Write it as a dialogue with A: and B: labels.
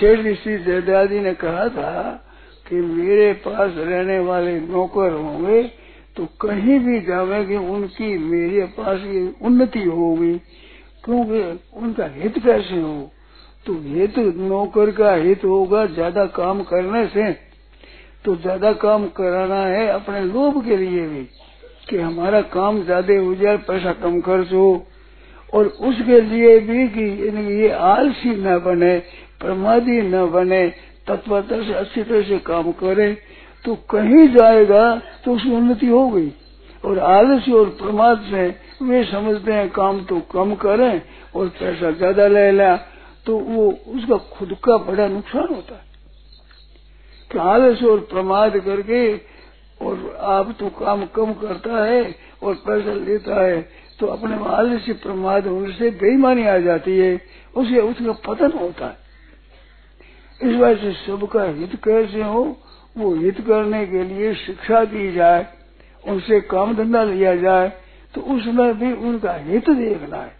A: शेर ऋषि जयदादी ने कहा था कि मेरे पास रहने वाले नौकर होंगे तो कहीं भी जावेंगे उनकी मेरे पास की उन्नति होगी। क्योंकि उनका हित कैसे हो? तो हित नौकर का हित होगा ज़्यादा काम करने से। तो ज़्यादा काम कराना है अपने लोभ के लिए भी कि हमारा काम ज़्यादा हो जाए, पैसा कम खर्च हो। और उसके लिए भी कि ये आलसी न बने प्रमादी न बने, तत्वता से अच्छी तरह से काम करे तो कहीं जाएगा तो उसकी उन्नति हो गई। और आलस्य और प्रमाद से वे समझते हैं काम तो कम करें और पैसा ज़्यादा ले लिया तो वो उसका खुद का बड़ा नुकसान होता है। कि आलस्य और प्रमाद करके और आप तो काम कम करता है और पैसा लेता है तो अपने आलस्य प्रमाद होने से बेईमानी आ जाती है, उसे उसका पतन होता है। इस वजह से सबका हित कैसे हो, वो हित करने के लिए शिक्षा दी जाए, उनसे काम धंधा लिया जाए तो उसमें भी उनका हित देखना है।